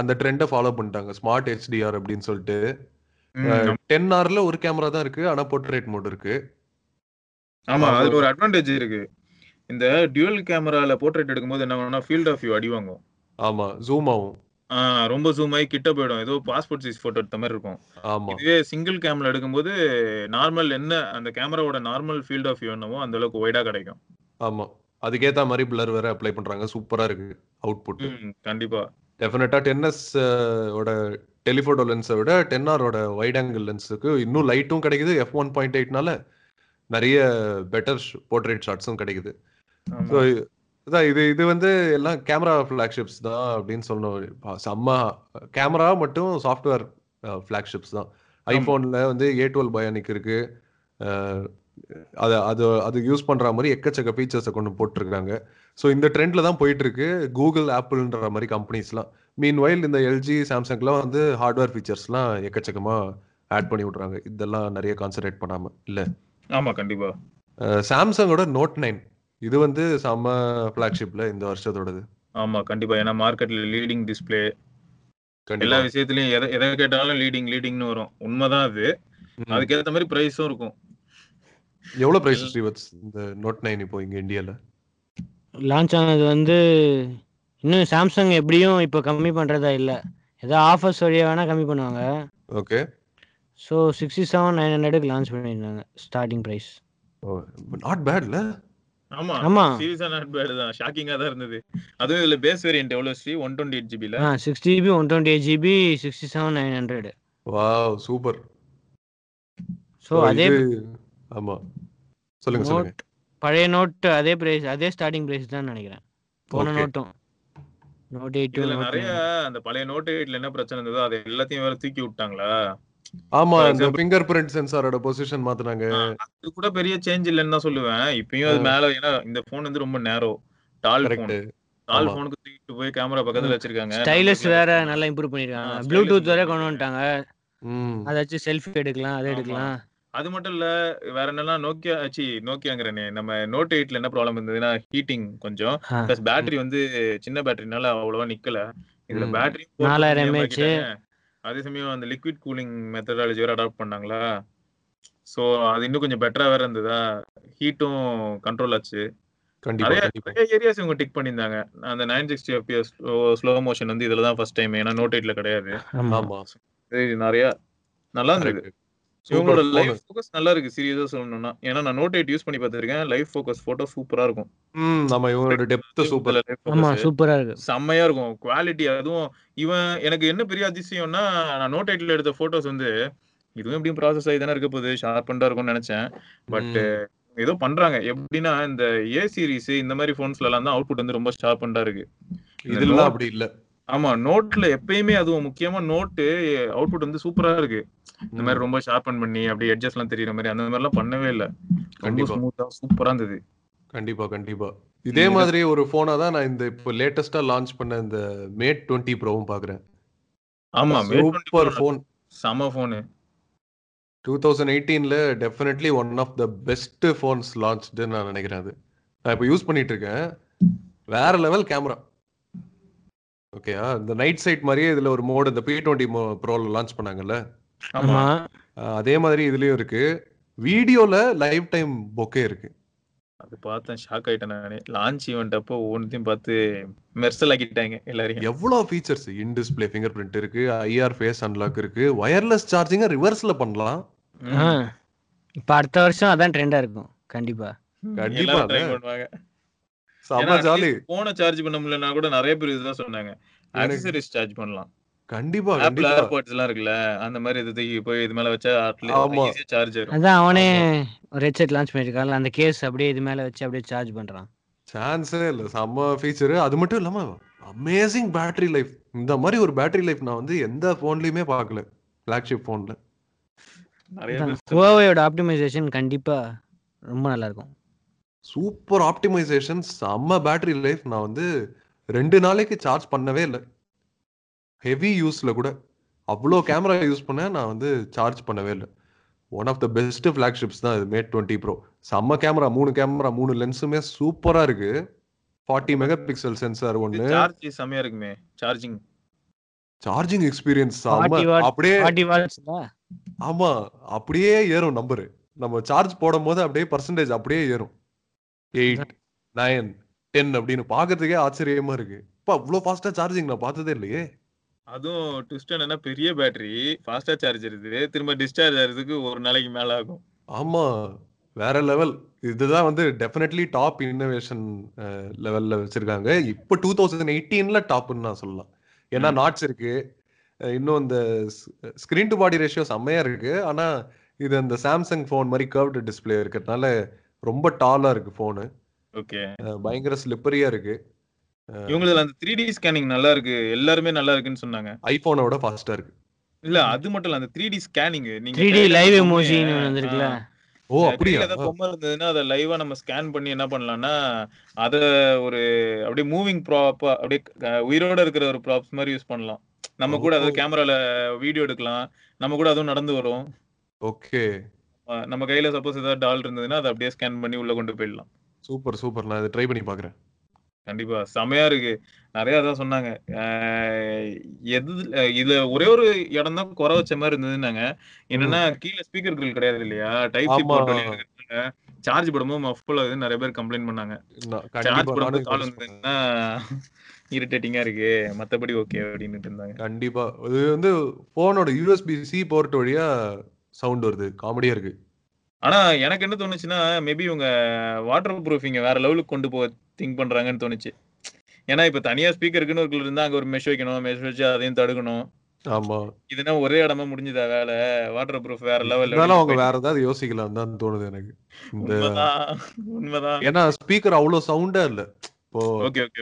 அந்த ட்ரெண்டை ஃபாலோ பண்ணிட்டாங்க. ஸ்மார்ட் ஹெச்டிஆர் அப்படின்னு சொல்லிட்டு. டென் ஆர்ல ஒரு கேமரா தான் இருக்கு. ஆனா போர்ட்ரேட் மோட் இருக்கு. ஆமா அதுல ஒரு அட்வான்டேஜ் இருக்கு. இந்த டியூவல் கேமரால போர்ட்ரேட் எடுக்கும்போது என்ன பண்ணும்னா ஃபீல்ட் ஆஃப் வியூ அடி வாங்கும். ஆமா ஜூம் ஆகும். ரொம்ப ஜூம் ஆகி கிட்ட போயிடும். ஏதோ பாஸ்போர்ட் சைஸ் போட்டோ எடுத்த மாதிரி இருக்கும். ஆமா. இதுவே சிங்கிள் கேமரா எடுக்கும்போது நார்மல் என்ன அந்த கேமராவோட நார்மல் ஃபீல்ட் ஆஃப் வியூ என்னவோ அந்த அளவுக்கு ஒய்டா கிடைக்கும். ஆமா. அதுக்கேத்த மாதிரி பிளர் வேற அப்ளை பண்றாங்க. சூப்பரா இருக்கு அவுட்புட் கண்டிப்பா. டெஃபினட்டா டென் எஸ் ஓட டெலிஃபோட்டோ லென்ஸை விட டென் ஆரோட வைட் ஆங்கிள் லென்ஸுக்கு இன்னும் லைட்டும் கிடைக்குது. எஃப் ஒன் பாயிண்ட் எயிட்னால நிறைய பெட்டர் போர்ட்ரேட் ஷாட்ஸும் கிடைக்குது. ஸோ இதான் இது இது வந்து எல்லாம் கேமரா ஃபிளாக்ஷிப்ஸ் தான் அப்படின்னு சொல்லணும். செம்ம கேமரா மட்டும் சாஃப்ட்வேர் ஃபிளாக்ஷிப்ஸ் தான். ஐஃபோனில் வந்து ஏ டுவெல் பயானிக் இருக்கு. அஹ், அது அது அது யூஸ் பண்ற மாதிரி எக்கச்சக்க ஃபீச்சர்ஸை கொண்டு போட்டிருக்காங்க. ஸோ இந்த ட்ரெண்ட்ல தான் போயிட்டு இருக்கு கூகுள் ஆப்பிள்ன்ற மாதிரி கம்பெனிஸ்லாம் மீன் வைல் இந்த எல்ஜி சாம்சங்லாம் வந்து ஹார்ட்வேர் ஃபீச்சர்ஸ்லாம் எக்கச்சக்கமா ஆட் பண்ணி விட்றாங்க. இதெல்லாம் நிறைய கான்சன்ட்ரேட் பண்ணாம இல்ல? ஆமா கண்டிப்பா. சாம்சங்கோட நோட் நைன் இது வந்து செம்ம ஃபிளாக்ஷிப்ல இந்த வருஷத்தோடது. ஆமா கண்டிப்பா. ஏன்னா மார்க்கெட்ல லீடிங் டிஸ்ப்ளே எல்லா விஷயத்துலயும் எதை எதை கேட்டாலும் லீடிங் லீடிங்னு வரும். உண்மைதான் அது. ம். அதுக்கேத்த மாதிரி பிரைஸும் இருக்கும். எவ்வளவு பிரைஸ் ஸ்ரீவத்ஸ் இந்த நோட் நைன் இப்போ இங்க இந்தியால லான்ச் ஆனது வந்து இன்னும் சாம்சங் எப்படியும் இப்போ கம்மி பண்ணுறதா இல்லை. ஏதோ ஆஃபர்ஸ் வழியாக வேணால் கம்மி பண்ணுவாங்க. Okay so sixty seven nine ஹண்ட்ரடுக்கு லான்ச் பண்ணியிருந்தாங்க ஸ்டார்டிங் ப்ரைஸ் நாட் பேட்ல ஆமா. ஆமா. சீரியஸா நாட் பேட் தான். ஷாக்கிங்கா தான் இருந்தது. அதுவும் இதுல பேஸ் வேரியன்ட் எவ்வளவு ஸ்ரீ? ஒன் டுவெண்ட்டி எயிட் ஜிபில ஆ six GB one twenty eight GB sixty seven nine hundred wow super so அதே ஆமா. சொல்லுங்க சொல்லுங்க. பழைய நோட் அதே பிரைஸ் அதே ஸ்டார்டிங் பிரைஸ் தான் நினைக்கிறேன். போன. நோட்டும் நோட் எயிட் இதுல நிறைய அந்த பழைய நோட் எயிட்ல என்ன பிரச்சனை இருந்ததோ அது எல்லாத்தையும் வேற தூக்கி விட்டாங்களா? ஆமா இந்த example- ஃபிங்கர் பிரிண்ட் சென்சாரோட பொசிஷன் மாத்துனாங்க. அது கூட பெரிய சேஞ்ச் இல்லைன்னு தான் சொல்லுவேன். இப்பயும் அது மேல ஏன்னா இந்த போன் வந்து ரொம்ப நேரோ டால் போன் டால். போனுக்கு தூக்கிட்டு போய் கேமரா பக்கத்துல வச்சிருக்காங்க. ஸ்டைலஸ் வேற நல்லா இம்ப்ரூவ் பண்ணிருக்காங்க. ப்ளூடூத் வேற கொண்டு வந்துட்டாங்க. ம். அதை வச்சு செல்ஃபி எடுக்கலாம் அதை. எடுக்கலாம். அது மட்டும் இல்ல வேற என்னன்னா நோக்கியா சி நோக்கியாங்கிறனே நம்ம நோட் எயிட்ல என்ன ப்ராப்ளம் இருந்ததுன்னா ஹீட்டிங் கொஞ்சம். பிளஸ் பேட்டரி வந்து சின்ன பேட்டரினால அவ்வளவா நிக்கல. இதுல. Battery 4000 mAh. அதே சமயம் அந்த லிக்விட் கூலிங் மெத்தடாலஜி வேற அடாப்ட் பண்ணாங்களா? சோ அது இன்னும் கொஞ்சம் பெட்டரா வேற இருந்ததா? ஹீட்டும் கண்ட்ரோல் ஆச்சு. கண்டிப்பா நிறைய ஏரியாஸ் இவங்க டிக் பண்ணியிருந்தாங்க. அந்த nine sixty FPS slow motion வந்து இதுல தான் ஃபர்ஸ்ட் டைம் ஏன்னா நோட் எயிட்ல கிடையாது. நிறைய நல்லா இருந்தது. இவங்களோட லைவ். ஃபோக்கஸ் நல்லா இருக்கு சீரியஸா சொல்லணும்னா. ஏன்னா நான் நோட் எயிட் யூஸ் பண்ணி பார்த்திருக்கேன். லைவ் ஃபோக்கஸ் போட்டோ சூப்பரா இருக்கும். ம் ஆமா இவங்களோட டெப்த் சூப்பர் இதுல ஆமா சூப்பரா இருக்கு. செம்மையா இருக்கும். குவாலிட்டி அதுவும் இவன் எனக்கு என்ன பெரிய அதிசயம்னா நான் நோட் எயிட்ல எடுத்த போட்டோஸ் வந்து இதுவும் எப்படியும் ப்ராசஸ் ஆகி தானே இருக்க போகுது. ஷார்பண்டா இருக்கும்னு நினைச்சேன். பட் ஏதோ பண்றாங்க. எப்படின்னா இந்த ஏ சீரிஸ் இந்த மாதிரி போன்ஸ்ல எல்லாம் தான் அவுட்புட் வந்து ரொம்ப ஷார்பண்டா இருக்கு. note- அப்படி இல்ல. ஆமா நோட்ல எப்பயுமே அதுவும் முக்கியமா நோட்டு அவுட்புட் வந்து சூப்பரா இருக்கு. இந்த மாதிரி ரொம்ப ஷார்பன் பண்ணி அப்படியே எட்ஜஸ் எல்லாம் தெரியுற மாதிரி அந்த மாதிரி எல்லாம் பண்ணவே இல்ல. கண்டிப்பா. ஸ்மூத்தா சூப்பரா இருந்தது. கண்டிப்பா கண்டிப்பா. இதே மாதிரி ஒரு போனா தான் நான் இந்த இப்போ லேட்டஸ்டா லான்ச் பண்ண இந்த மேட் டுவெண்ட்டி ப்ரோவும் பாக்குறேன். ஆமா சூப்பர் ஃபோன் செம phone two thousand எயிட்டீன்ல definitely one of the best phones லான்ச்டுன்னு நான் நினைக்கிறேன் அது. நான் இப்போ யூஸ் பண்ணிட்டு இருக்கேன். வேற லெவல் கேமரா ஓகேயா இந்த நைட் சைட் மாதிரியே இதுல ஒரு மோடு இந்த பி டுவெண்ட்டி ப்ரோல லான்ச் பண்ணாங்கல்ல? ஆமா. அதே மாதிரி இதுலயும் இருக்கு. வீடியோல லைவ் டைம் பொக்கே இருக்கு. அது பார்த்தேன் ஷாக் ஆயிட்டேன் நானே. லான்ச் ஈவெண்ட் அப்போ ஒவ்வொன்றையும் பார்த்து மெர்சல் ஆக்கிட்டாங்க எல்லாரையும். எவ்வளவு features in display finger print இருக்கு ஐஆர் ஃபேஸ் அன்லாக் இருக்கு. வயர்லெஸ் சார்ஜிங்க ரிவர்ஸ்ல பண்ணலாம். இப்போ அடுத்த வருஷம் அதான் ட்ரெண்டா இருக்கும். கண்டிப்பா. கண்டிப்பா எல்லாரும் ட்ரை அதான். பண்ணுவாங்க செம்ம ஜாலி. போனை சார்ஜ் பண்ண முடியலன்னா கூட நிறைய பேர் இதுதான் சொன்னாங்க. ஆக்சசரிஸ் சார்ஜ் பண்ணலாம். கண்டிப்பா ஆப்பிள் ஏர்பாட்ஸ் எல்லாம் இருக்குல்ல அந்த மாதிரி இது தூக்கி போய் இது மேல வச்சா. ஈஸியா சார்ஜ் ஆயிரும். அதான் அவனே ஒரு ஹெட்செட் லான்ச் பண்ணிருக்கான்ல அந்த கேஸ் அப்படியே இது மேல வச்சு அப்படியே சார்ஜ் பண்றான். சான்ஸே இல்ல செம்ம ஃபீச்சர் அது மட்டும் இல்லாம அமேசிங் பேட்டரி லைஃப் இந்த மாதிரி ஒரு பேட்டரி லைஃப் நான் வந்து எந்த போன்லயுமே பார்க்கல. ஃபிளாக்ஷிப் போன்ல ஹுவாவேயோட ஆப்டிமைசேஷன் கண்டிப்பா ரொம்ப நல்லா இருக்கும். Super optimisation. செம்ம பேட்டரி லைஃப் நான் வந்து ரெண்டு நாளைக்கு சார்ஜ் பண்ணவே இல்லை. ஹெவி யூஸ்ல கூட. அவ்வளோ கேமரா யூஸ் பண்ண நான் வந்து சார்ஜ் பண்ணவே இல்லை. One of the best flagships தான் இது. மேட் டுவெண்ட்டி ப்ரோ செம்ம கேமரா மூணு கேமரா மூணு லென்ஸுமே சூப்பரா இருக்கு. ஃபார்ட்டி மெகா பிக்சல் சென்சார் ஒன்று சார்ஜ் செமையா இருக்குமே. சார்ஜிங் சார்ஜிங் எக்ஸ்பீரியன்ஸ் அப்படியே ஆமா. அப்படியே ஏறும் நம்பரு நம்ம சார்ஜ் போடும் போது அப்படியே பர்சன்டேஜ் அப்படியே ஏறும். எயிட் நைன் டென் அப்படின்னு பாக்குறதுக்கே ஆச்சரியமா இருக்கு. இப்போ அவ்வளோ ஃபாஸ்டா சார்ஜிங் நான் பார்த்ததே இல்லையே. அதுவும் ட்விஸ்ட் என்னன்னா பெரிய பேட்டரி ஃபாஸ்டா சார்ஜ் இருக்குது திரும்ப டிஸ்சார்ஜ் ஆகிறதுக்கு ஒரு நாளைக்கு மேல ஆகும். ஆமா. வேற லெவல் இதுதான் வந்து டெஃபினெட்லி டாப் இன்னோவேஷன் லெவல்ல வச்சிருக்காங்க. இப்போ டூ தௌசண்ட் எயிட்டீன்ல டாப்னு நான் சொல்லலாம். ஏன்னா. நாட்ஸ் இருக்கு. இன்னும் இந்த ஸ்கிரீன் டு பாடி ரேஷியோ செம்மையா இருக்கு. ஆனா இது அந்த சாம்சங் ஃபோன் மாதிரி கர்வ்டு டிஸ்ப்ளே இருக்கிறதுனால ரொம்ப டாலா இருக்கு ஃபோனு. ஓகே. பயங்கர ஸ்லிப்பரியா இருக்கு. இவங்களுக்கு அந்த த்ரீ டி ஸ்கேனிங் நல்லா இருக்கு. எல்லாருமே நல்லா இருக்குன்னு சொன்னாங்க. ஐபோனை விட ஃபாஸ்டா இருக்கு. இல்ல அது மட்டும் இல்ல அந்த த்ரீ டி ஸ்கேனிங் நீங்க த்ரீ டி லைவ் எமோஜின்னு வந்திருக்குல்ல. ஓ அப்படியா? ஏதாவது பொம்மை இருந்ததுன்னா அதை லைவா நம்ம ஸ்கேன் பண்ணி என்ன பண்ணலாம்னா அத ஒரு அப்படியே மூவிங் ப்ராப்பா அப்படியே உயிரோட இருக்கிற ஒரு ப்ராப்ஸ் மாதிரி யூஸ் பண்ணலாம். நம்ம கூட அதாவது. கேமரால வீடியோ எடுக்கலாம். நம்ம கூட அதுவும் நடந்து வரும். ஓகே. நம்ம கையில சப்போஸ் ஏதாவது டால் இருந்ததுன்னா அதை அப்படியே ஸ்கேன் பண்ணி உள்ள கொண்டு போயிடலாம். சூப்பர் சூப்பர் நான் இதை ட்ரை பண்ணி பாக்குறேன் கண்டிப்பா. செமையா இருக்கு. நிறைய அதான் சொன்னாங்க. எது இதுல ஒரே ஒரு இடம் தான் குறை வச்ச மாதிரி இருந்ததுன்னாங்க. என்னன்னா கீழே ஸ்பீக்கர் கிரில் கிடையாது இல்லையா? டைப் சி சார்ஜ் போடும்போது மஃபுல் ஆகுதுன்னு நிறைய பேர் கம்ப்ளைண்ட் பண்ணாங்க. சார்ஜ் போடும்போது கால். வந்ததுன்னா இரிட்டேட்டிங்கா இருக்கு. மத்தபடி ஓகே அப்படின்னு இருந்தாங்க. கண்டிப்பா. இது வந்து போனோட யூஎஸ்பி சி போர்ட் வழியா சவுண்ட் வருது காமெடியா இருக்கு. ஆனா எனக்கு என்ன தோணுச்சுன்னா மேபி இவங்க வாட்டர் ப்ரூஃபிங்க வேற லெவலுக்கு கொண்டு போக திங்க் பண்றாங்கன்னு தோணுச்சு. ஏன்னா இப்ப தனியா ஸ்பீக்கருக்குன்னு ஒரு இருந்தா அங்க ஒரு மெஷ் வைக்கணும் மெஷ் வச்சு அதையும் தடுக்கணும். ஆமா. இதுனா ஒரே இடமா முடிஞ்சதா வேலை? வாட்டர் ப்ரூஃப் வேற லெவல்ல இருந்தாலும் அவங்க வேற ஏதாவது யோசிக்கலாம் தான் தோணுது எனக்கு. உண்மைதான் ஏன்னா ஸ்பீக்கர் அவ்வளோ சவுண்டா இல்ல. இப்போ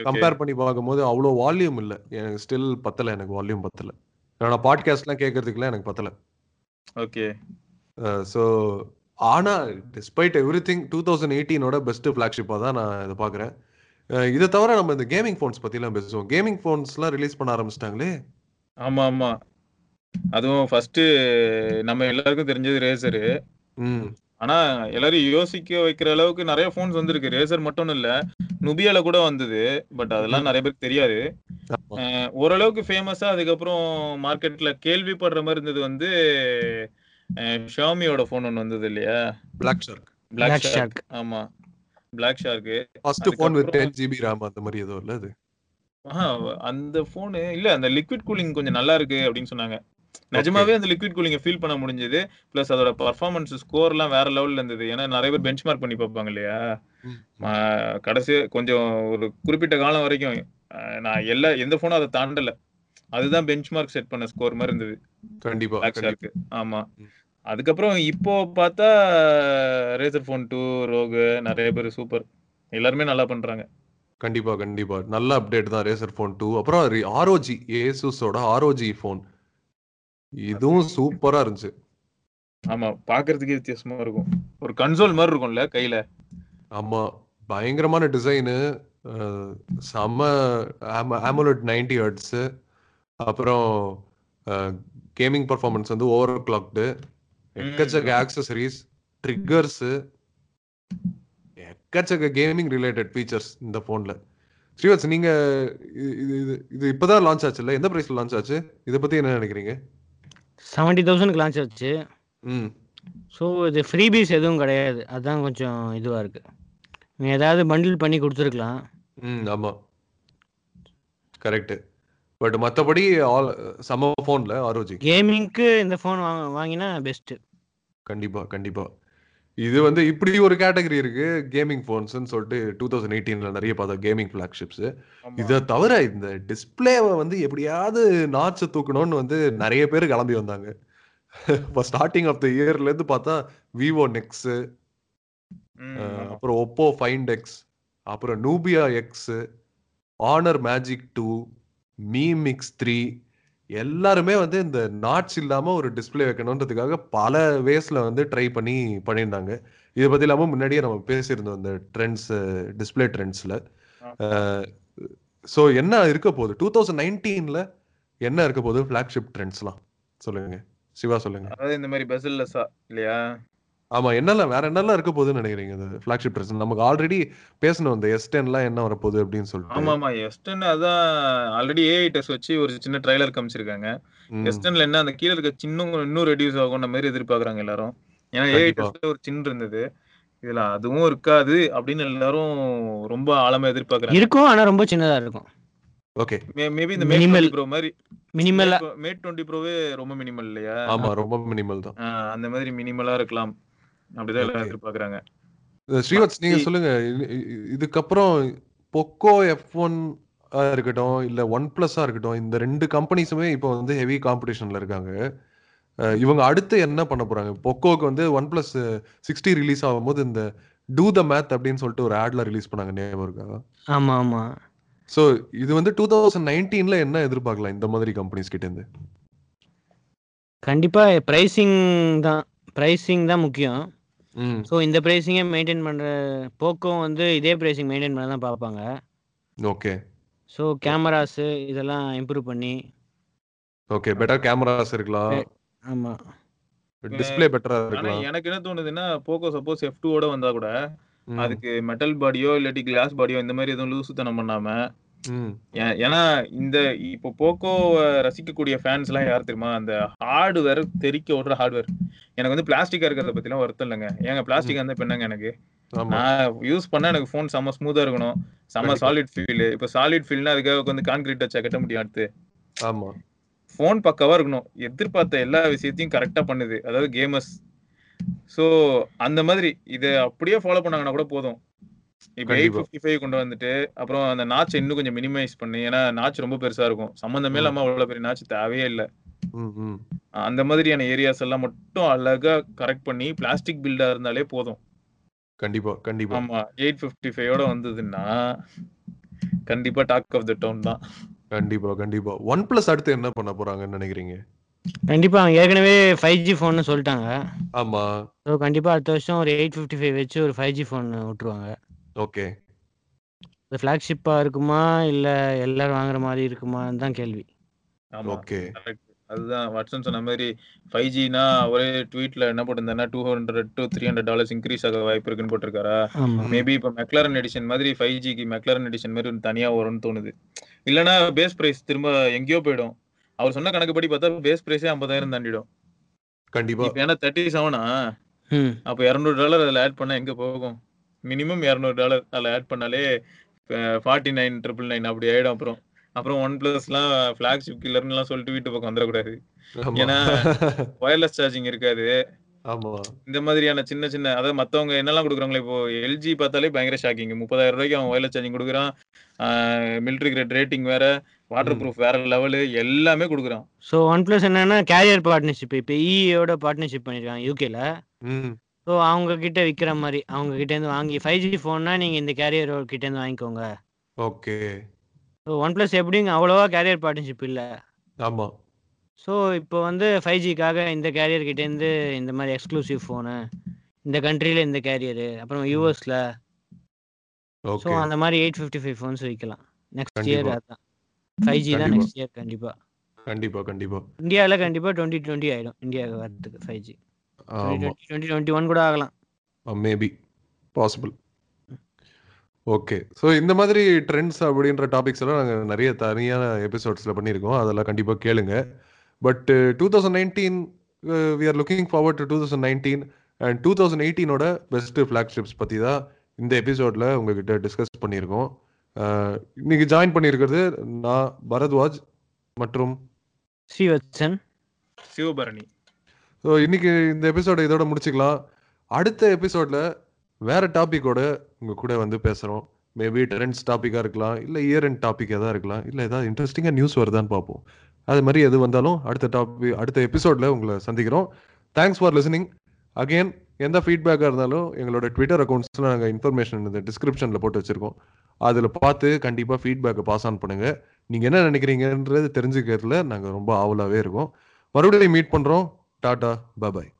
கம்பேர் பண்ணி பார்க்கும்போது அவ்வளோ வால்யூம் இல்ல. எனக்கு ஸ்டில் பத்தல எனக்கு வால்யூம் பத்தல. நான் பாட்காஸ்ட்லாம் கேட்கறதுக்குலாம் எனக்கு பத்தல. ஓகே. ஸோ ஆனா despite everything two thousand எயிட்டீனோட பெஸ்ட் ஃபிளாக்ஷிப்பாக தான் நான் இதை பார்க்குறேன் இதை தவிர நம்ம இந்த கேமிங் ஃபோன்ஸ் பற்றிலாம் பேசுவோம். கேமிங் ஃபோன்ஸ்லாம் ரிலீஸ் பண்ண ஆரம்பிச்சிட்டாங்களே? ஆமா ஆமா. அதுவும் ஃபர்ஸ்ட் நம்ம எல்லாருக்கும் தெரிஞ்சது ரேசரு ஆனா எல்லாரும் யோசிக்க வைக்கிற அளவுக்கு நிறைய போன்ஸ் வந்திருக்கு. ரேசர் மட்டும் இல்ல நுபியால கூட வந்தது பட் அதெல்லாம் நிறைய பேருக்கு தெரியாது. ஓரளவுக்கு ஃபேமஸா அதுக்கப்புறம் மார்க்கெட்ல கேள்விப்படுற மாதிரி இருந்தது வந்து ஷாமியோட போன் ஒன்னு வந்தது இல்லையா? Black Shark Black Black Shark ஆமா. Black Shark first phone with அதுக்கப்புறம் டென் ஜிபி ரேம் அந்த மாதிரி ஏதோ இல்ல அது? அந்த போனு இல்ல அந்த லிக்விட் கூலிங் கொஞ்சம் நல்லா இருக்கு அப்படின்னு சொன்னாங்க. நிஜமாவே அந்த லிக்விட் கூலிங்க ஃபீல் பண்ண முடிஞ்சது. பிளஸ் அதோட பர்ஃபார்மன்ஸ் ஸ்கோர் எல்லாம் வேற லெவல்ல இருந்தது. ஏன்னா நிறைய பேர் பெஞ்ச் மார்க் பண்ணி பார்ப்பாங்க இல்லையா? கடைசி கொஞ்சம் ஒரு குறிப்பிட்ட காலம் வரைக்கும் நான் எல்லா எந்த போனும் அதை தாண்டல. அதுதான் பெஞ்ச் மார்க் செட் பண்ண ஸ்கோர் மாதிரி இருந்தது. கண்டிப்பா ஆமா. அதுக்கப்புறம் இப்போ பார்த்தா ரேசர் ஃபோன் டூ ரோகு நிறைய பேர் சூப்பர் எல்லாருமே நல்லா பண்றாங்க. கண்டிப்பா கண்டிப்பா. நல்ல அப்டேட் தான் ரேசர் ஃபோன் டூ அப்புறம் ஆர்ஓஜி ஏசுஸோட ஆர்ஓஜி ஃபோன் இதுவும் சூப்பரா இருந்துச்சு. ஆமா பாக்குறதுக்கே வித்தியாசமா இருக்கும். ஒரு கன்சோல் மாதிரி இருக்கும்ல கையில. ஆமா பயங்கரமான டிசைனு செம்ம ஆமோலட் நைன்டி ஹர்ட்ஸு அப்புறம் கேமிங் பர்ஃபார்மன்ஸ் வந்து ஓவர் கிளாக்டு எக்கச்சக்க ஆக்சசரிஸ் ட்ரிக்கர்ஸு எக்கச்சக்க கேமிங் ரிலேட்டட் ஃபீச்சர்ஸ் இந்த ஃபோன்ல ஸ்ரீவத்ஸ் நீங்க இது இது- இது இப்பதான் லான்ச் ஆச்சுல்ல? எந்த பிரைஸ்ல லான்ச் ஆச்சு? இதை பத்தி என்ன நினைக்கிறீங்க? செவன்ட்டி தௌசண்ட்க்கு லான்ச் ஆச்சு. ஸோ இது ஃப்ரீபீஸ் எதுவும் கிடையாது. அதான் கொஞ்சம் இதுவாக இருக்கு. நீ ஏதாவது பண்டில் பண்ணி கொடுத்துருக்கலாம். ம் ஆமா. கரெக்ட் பட் மத்தபடி ஆல் சம ஃபோன்ல ஆரோஜி கேமிங்க்கு இந்த ஃபோன் வாங்க வாங்கினா பெஸ்ட்டு கண்டிப்பா கண்டிப்பா. இது வந்து இப்படி ஒரு கேட்டகரி இருக்கு கேமிங் ஃபோன்ஸ்னு சொல்லிட்டு டூ தௌசண்ட் எயிட்டீன்ல நிறைய பார்த்தோம் கேமிங் ஃபிளாக்ஷிப்ஸ். இதை தவிர இந்த டிஸ்பிளேவை வந்து எப்படியாவது நாட்ச தூக்கணும்னு வந்து நிறைய பேர் கிளம்பி வந்தாங்க இப்போ ஸ்டார்டிங் ஆஃப் த இயர்ல இருந்து பார்த்தா விவோ நெக்ஸ். அப்புறம் ஒப்போ ஃபைண்ட் எக்ஸ் அப்புறம் Nubia X Honor Magic two Mi Mix three எல்லாருமே வந்து இந்த நாட்ஸ் இல்லாம ஒரு டிஸ்ப்ளே வைக்கணுன்றதுக்காக பல வேஸ்ல வந்து ட்ரை பண்ணி பண்ணியிருந்தாங்க. இதை பத்தி இல்லாம முன்னாடியே நம்ம பேசியிருந்தோம் இந்த ட்ரெண்ட்ஸ் டிஸ்ப்ளே ட்ரெண்ட்ஸ்ல ஸோ என்ன இருக்க போகுது? டூ தௌசண்ட் நைன்டீன்ல என்ன இருக்க போகுது? ஃபிளாக்ஷிப் ட்ரெண்ட்ஸ்லாம் சொல்லுங்க. சிவா சொல்லுங்க. அதாவது இந்த மாதிரி பெசல்லெஸ்ஸா இல்லையா? ஆமா என்னெல்லாம் வேற என்னெல்லாம் இருக்க போகுதுன்னு நினைக்கிறீங்க? இந்த ஃபிளாக்ஷிப் ட்ரெஸ் நமக்கு ஆல்ரெடி பேசணும் இந்த எஸ் டென்லாம் என்ன வரப்போகுது அப்படின்னு சொல்லிட்டு. ஆமா ஆமா எஸ்டன் அதான் ஆல்ரெடி ஏஐ டெஸ்ட் வச்சு ஒரு சின்ன ட்ரைலர் காமிச்சிருக்காங்க. ம், எஸ்டன்ல என்ன அந்த கீழ இருக்க சின்னும் இன்னும் ரெடியூஸ் ஆகும்ன்ற மாதிரி எதிர்பார்க்கறாங்க எல்லாரும். ஏன்னா ஏஐ. டெஸ்ட்ல ஒரு சின் இருந்தது. இதுல அதுவும் இருக்காது அப்படின்னு எல்லாரும் ரொம்ப ஆழமா எதிர்பார்க்கறாங்க. இருக்கும் ஆனா ரொம்ப சின்னதா இருக்கும். ஓகே மேபி இந்த. டுவெண்ட்டி ப்ரோ மாதிரி. மினிமலா மேட் டுவெண்ட்டி ப்ரோவே ரொம்ப மினிமல் இல்லையா? ஆமா ரொம்ப மினிமல் தான். அந்த மாதிரி மினிமலா இருக்கலாம். அப்படிதான் எல்லாரும். எதிர்பார்க்கறாங்க. ஸ்ரீவத்ஸ் நீங்க சொல்லுங்க. இதுக்கப்புறம் பொக்கோ எஃப் ஒன் இருக்கட்டும் இல்ல ஒன் பிளஸ்ஸா இருக்கட்டும் இந்த ரெண்டு கம்பெனிஸுமே இப்போ வந்து ஹெவி காம்படிஷன்ல இருக்காங்க. இவங்க அடுத்து என்ன பண்ண போறாங்க? பொக்கோக்கு வந்து ஒன் பிளஸ் சிக்ஸ்டி ரிலீஸ் ஆகும்போது இந்த டூ த மேத் அப்படின்னு சொல்லிட்டு ஒரு ஆட்ல ரிலீஸ் பண்ணாங்க. ஞாபகம் இருக்கா? ஆமா ஆமா. ஸோ இது வந்து டூ தௌசண்ட் நைன்டீன்ல என்ன எதிர்பார்க்கலாம் இந்த மாதிரி கம்பெனிஸ் கிட்ட இருந்து கண்டிப்பா பிரைசிங் தான். பிரைசிங் தான் முக்கியம். ம். ஸோ இந்த ப்ரைஸிங்கே மெயின்டைன் பண்ணுற போக்கும் வந்து இதே ப்ரைஸிங் மெயின்டைன் பண்ண தான் பார்ப்பாங்க. ஓகே ஸோ கேமராஸு இதெல்லாம் இம்ப்ரூவ் பண்ணி. ஓகே பெட்டர் கேமராஸ் இருக்கலாம். ஆமாம் டிஸ்ப்ளே பெட்டரா இருக்கலாம். எனக்கு என்ன தோணுதுன்னா போக்கோ சப்போஸ் எஃப் ஓட வந்தா கூட அதுக்கு மெட்டல் பாடியோ இல்லாட்டி கிளாஸ் பாடியோ இந்த மாதிரி எதுவும் லூசுத்தனம் பண்ணாம ஏன்னா இந்த இப்போ போக்கோ ரசிக்கக்கூடிய ஃபேன்ஸ் எல்லாம் யார் தெரியுமா? அந்த ஹார்ட்வேர் தெறிக்க விடுற ஹார்ட்வேர் எனக்கு வந்து பிளாஸ்டிக்கா இருக்கிறத பத்திலாம் வருத்தம் இல்லைங்க. ஏங்க பிளாஸ்டிக் வந்து என்னங்க எனக்கு? நான் யூஸ் பண்ணா எனக்கு ஃபோன் செம்ம ஸ்மூத்தா இருக்கணும். செம்ம. சாலிட் ஃபீல் இப்போ சாலிட் ஃபீல்னா அதுக்காக வந்து கான்கிரீட் வச்சா கட்ட முடியும் அடுத்து. ஆமா. ஃபோன் பக்காவா இருக்கணும். எதிர்பார்த்த எல்லா விஷயத்தையும் கரெக்டா பண்ணுது. அதாவது கேமர்ஸ் சோ அந்த மாதிரி இதை அப்படியே ஃபாலோ பண்ணாங்கன்னா கூட போதும். இப்போ எயிட் கண்டிப்பா. ஃபிஃப்டி ஃபைவ் கொண்டு வந்துட்டு அப்புறம் அந்த நாச்சை இன்னும் கொஞ்சம் மினிமைஸ் பண்ணி ஏன்னா நாச்சு ரொம்ப பெருசா இருக்கும். சம்மந்தமே இல்லாம அவ்வளவு பெரிய நாச்சு தேவையே இல்லை. ம், ம். அந்த மாதிரியான ஏரியாஸ் எல்லாம் மட்டும் அழகா கரெக்ட் பண்ணி பிளாஸ்டிக் பில்டா இருந்தாலே போதும். கண்டிப்பா கண்டிப்பா. ஆமா எயிட் ஃபிஃப்டி ஃபைவோட வந்ததுன்னா கண்டிப்பா டாக் ஆஃப் த டவுன் தான். கண்டிப்பா கண்டிப்பா. ஒன் பிளஸ் அடுத்து என்ன பண்ண போறாங்கன்னு நினைக்கிறீங்க? கண்டிப்பாக அவங்க ஏற்கனவே ஃபைவ் ஜி ஃபோன்னு சொல்லிட்டாங்க. ஆமா. ஸோ கண்டிப்பாக அடுத்த வருஷம் ஒரு எயிட் ஃபிஃப்டி ஃபைவ் வச்சு ஒரு ஃபைவ் ஜி ஃபோன் விட்ருவாங்க ஓகே. இது ஃப்ளாக்ஷிப்பாக இருக்குமா? இல்லை எல்லாரும் வாங்குற மாதிரி இருக்குமான்னு தான் கேள்வி. ஆமா. ஓகே. அதுதான் வாட்சன் சொன்ன மாதிரி ஃபைவ் ஜினா ஒரே ட்வீட்ல என்ன போட்டிருந்தாருன்னா two hundred to three hundred dollars increase ஆக வாய்ப்பு இருக்குன்னு போட்டிருக்காரா? மேபி இப்போ மெக்லாரன் எடிஷன் மாதிரி ஃபைவ் ஜிக்கு மெக்லாரன் எடிஷன் மாதிரி ஒன்று தனியா வரும்னு தோணுது. இல்லைன்னா பேஸ் பிரைஸ் திரும்ப எங்கேயோ போயிடும். அவர் சொன்ன கணக்குப்படி பார்த்தா பேஸ் பிரைஸே ஐம்பதாயிரம் தாண்டிடும். கண்டிப்பா. ஏன்னா தேர்ட்டி செவனா ம். அப்போ இரநூறு டாலர் அதில் ஆட் பண்ணா எங்க போகும்? மினிமம் இரநூறு டாலர் அதில் ஆட் பண்ணாலே ஃபார்ட்டி நைன் ட்ரிபிள் நைன் அப்படி ஆயிடும் அப்புறம். அப்புறம் ஒன் பிளஸ்லாம் ஃபிளாக்ஷிப் கில்லர்னுலாம் சொல்லிட்டு வீட்டு பக்கம் வந்துடக்கூடாது. ஏன்னா ஒயர்லெஸ் சார்ஜிங் இருக்காது. இந்த மாதிரியான சின்ன சின்ன அதாவது மத்தவங்க என்னெல்லாம் கொடுக்குறாங்களோ இப்போ எல்ஜி பார்த்தாலே பயங்கர ஷாக்கிங் முப்பதாயிரம் ரூபாய்க்கு அவன் ஒயர்லெஸ் சார்ஜிங் கொடுக்குறான். மிலிட்ரி கிரேட் ரேட்டிங் வேற வாட்டர். ப்ரூஃப் வேற லெவலு எல்லாமே கொடுக்குறான். ஸோ ஒன் ப்ளஸ் என்னன்னா கேரியர் பார்ட்னர்ஷிப் இப்போ இயோட பார்ட்னர்ஷிப் பண்ணியிருக்காங்க யூகேல ஸோ அவங்க கிட்ட விற்கிற மாதிரி அவங்க கிட்டேருந்து வாங்கி ஃபைவ் ஜி ஃபோன்னா நீங்கள் இந்த கேரியர் கிட்டேருந்து வாங்கிக்கோங்க. ஓகே ஸோ ஒன் ப்ளஸ் எப்படிங்க? அவ்வளோவா கேரியர் பார்ட்னர்ஷிப் இல்லை. ஆமா. ஸோ இப்போ வந்து ஃபைவ் ஜிக்காக இந்த கேரியர் கிட்டேருந்து இந்த மாதிரி எக்ஸ்க்ளூசிவ் ஃபோனு இந்த கண்ட்ரியில் இந்த கேரியரு அப்புறம் யூஎஸில் ஸோ அந்த மாதிரி எயிட் ஃபிஃப்டி ஃபைவ் ஃபோன்ஸ் விற்கலாம் நெக்ஸ்ட் இயர். அதான். ஃபைவ் ஜி தான். நெக்ஸ்ட் இயர் கண்டிப்பாக கண்டிப்பா. கண்டிப்பா இந்தியாவில் கண்டிப்பாக டுவெண்ட்டி டுவெண்ட்டி ஆகிடும் இந்தியாவுக்கு வரதுக்கு five G twenty twenty one கூட ஆகலாம். மேபி பாசிபிள் ஓகே ஸோ இந்த மாதிரி ட்ரெண்ட்ஸ் அப்படின்ற டாபிக்ஸ் எல்லாம் நாங்கள் நிறைய தனியான எபிசோட்ஸில் பண்ணியிருக்கோம். அதெல்லாம் கண்டிப்பாக கேளுங்க. But two thousand nineteen we are looking forward to two thousand nineteen and two thousand எயிட்டீனோட best flagships பற்றி தான் இந்த எபிசோட்ல உங்ககிட்ட டிஸ்கஸ் பண்ணியிருக்கோம். அஹ், இன்னைக்கு ஜாயின் பண்ணியிருக்கிறது நான் பரத்வாஜ் மற்றும் ஸ்ரீவத்சன். சிவபரணி. ஸோ இன்னைக்கு இந்த எபிசோட இதோட முடிச்சுக்கலாம். அடுத்த எபிசோட்ல வேற டாபிக்கோட உங்க கூட வந்து பேசுறோம். மேபி ட்ரெண்ட்ஸ் டாப்பிக்காக இருக்கலாம் இல்லை இயர் அண்ட் டாபிக் எதாவது இருக்கலாம் இல்லை ஏதாவது இன்ட்ரெஸ்டிங்காக நியூஸ் வருதான்னு பார்ப்போம். அது மாதிரி எது வந்தாலும் அடுத்த டாபிக் அடுத்த எபிசோட்ல உங்களை சந்திக்கிறோம். தேங்க்ஸ் ஃபார் லிசனிங் அகைன் எந்த ஃபீட்பேக்காக இருந்தாலும் எங்களோட ட்விட்டர் அக்கௌண்ட்ஸில் நாங்கள் இன்ஃபர்மேஷன் இந்த டிஸ்கிரிப்ஷனில் போட்டு வச்சுருக்கோம். அதில் பார்த்து கண்டிப்பாக ஃபீட்பேக்கை பாஸ் ஆன் பண்ணுங்கள் நீங்கள் என்ன நினைக்கிறீங்கன்றது தெரிஞ்சுக்கிறதுல நாங்கள் ரொம்ப ஆவலாகவே இருக்கோம். மறுபடியும் மீட் பண்ணுறோம் டாடா பாய்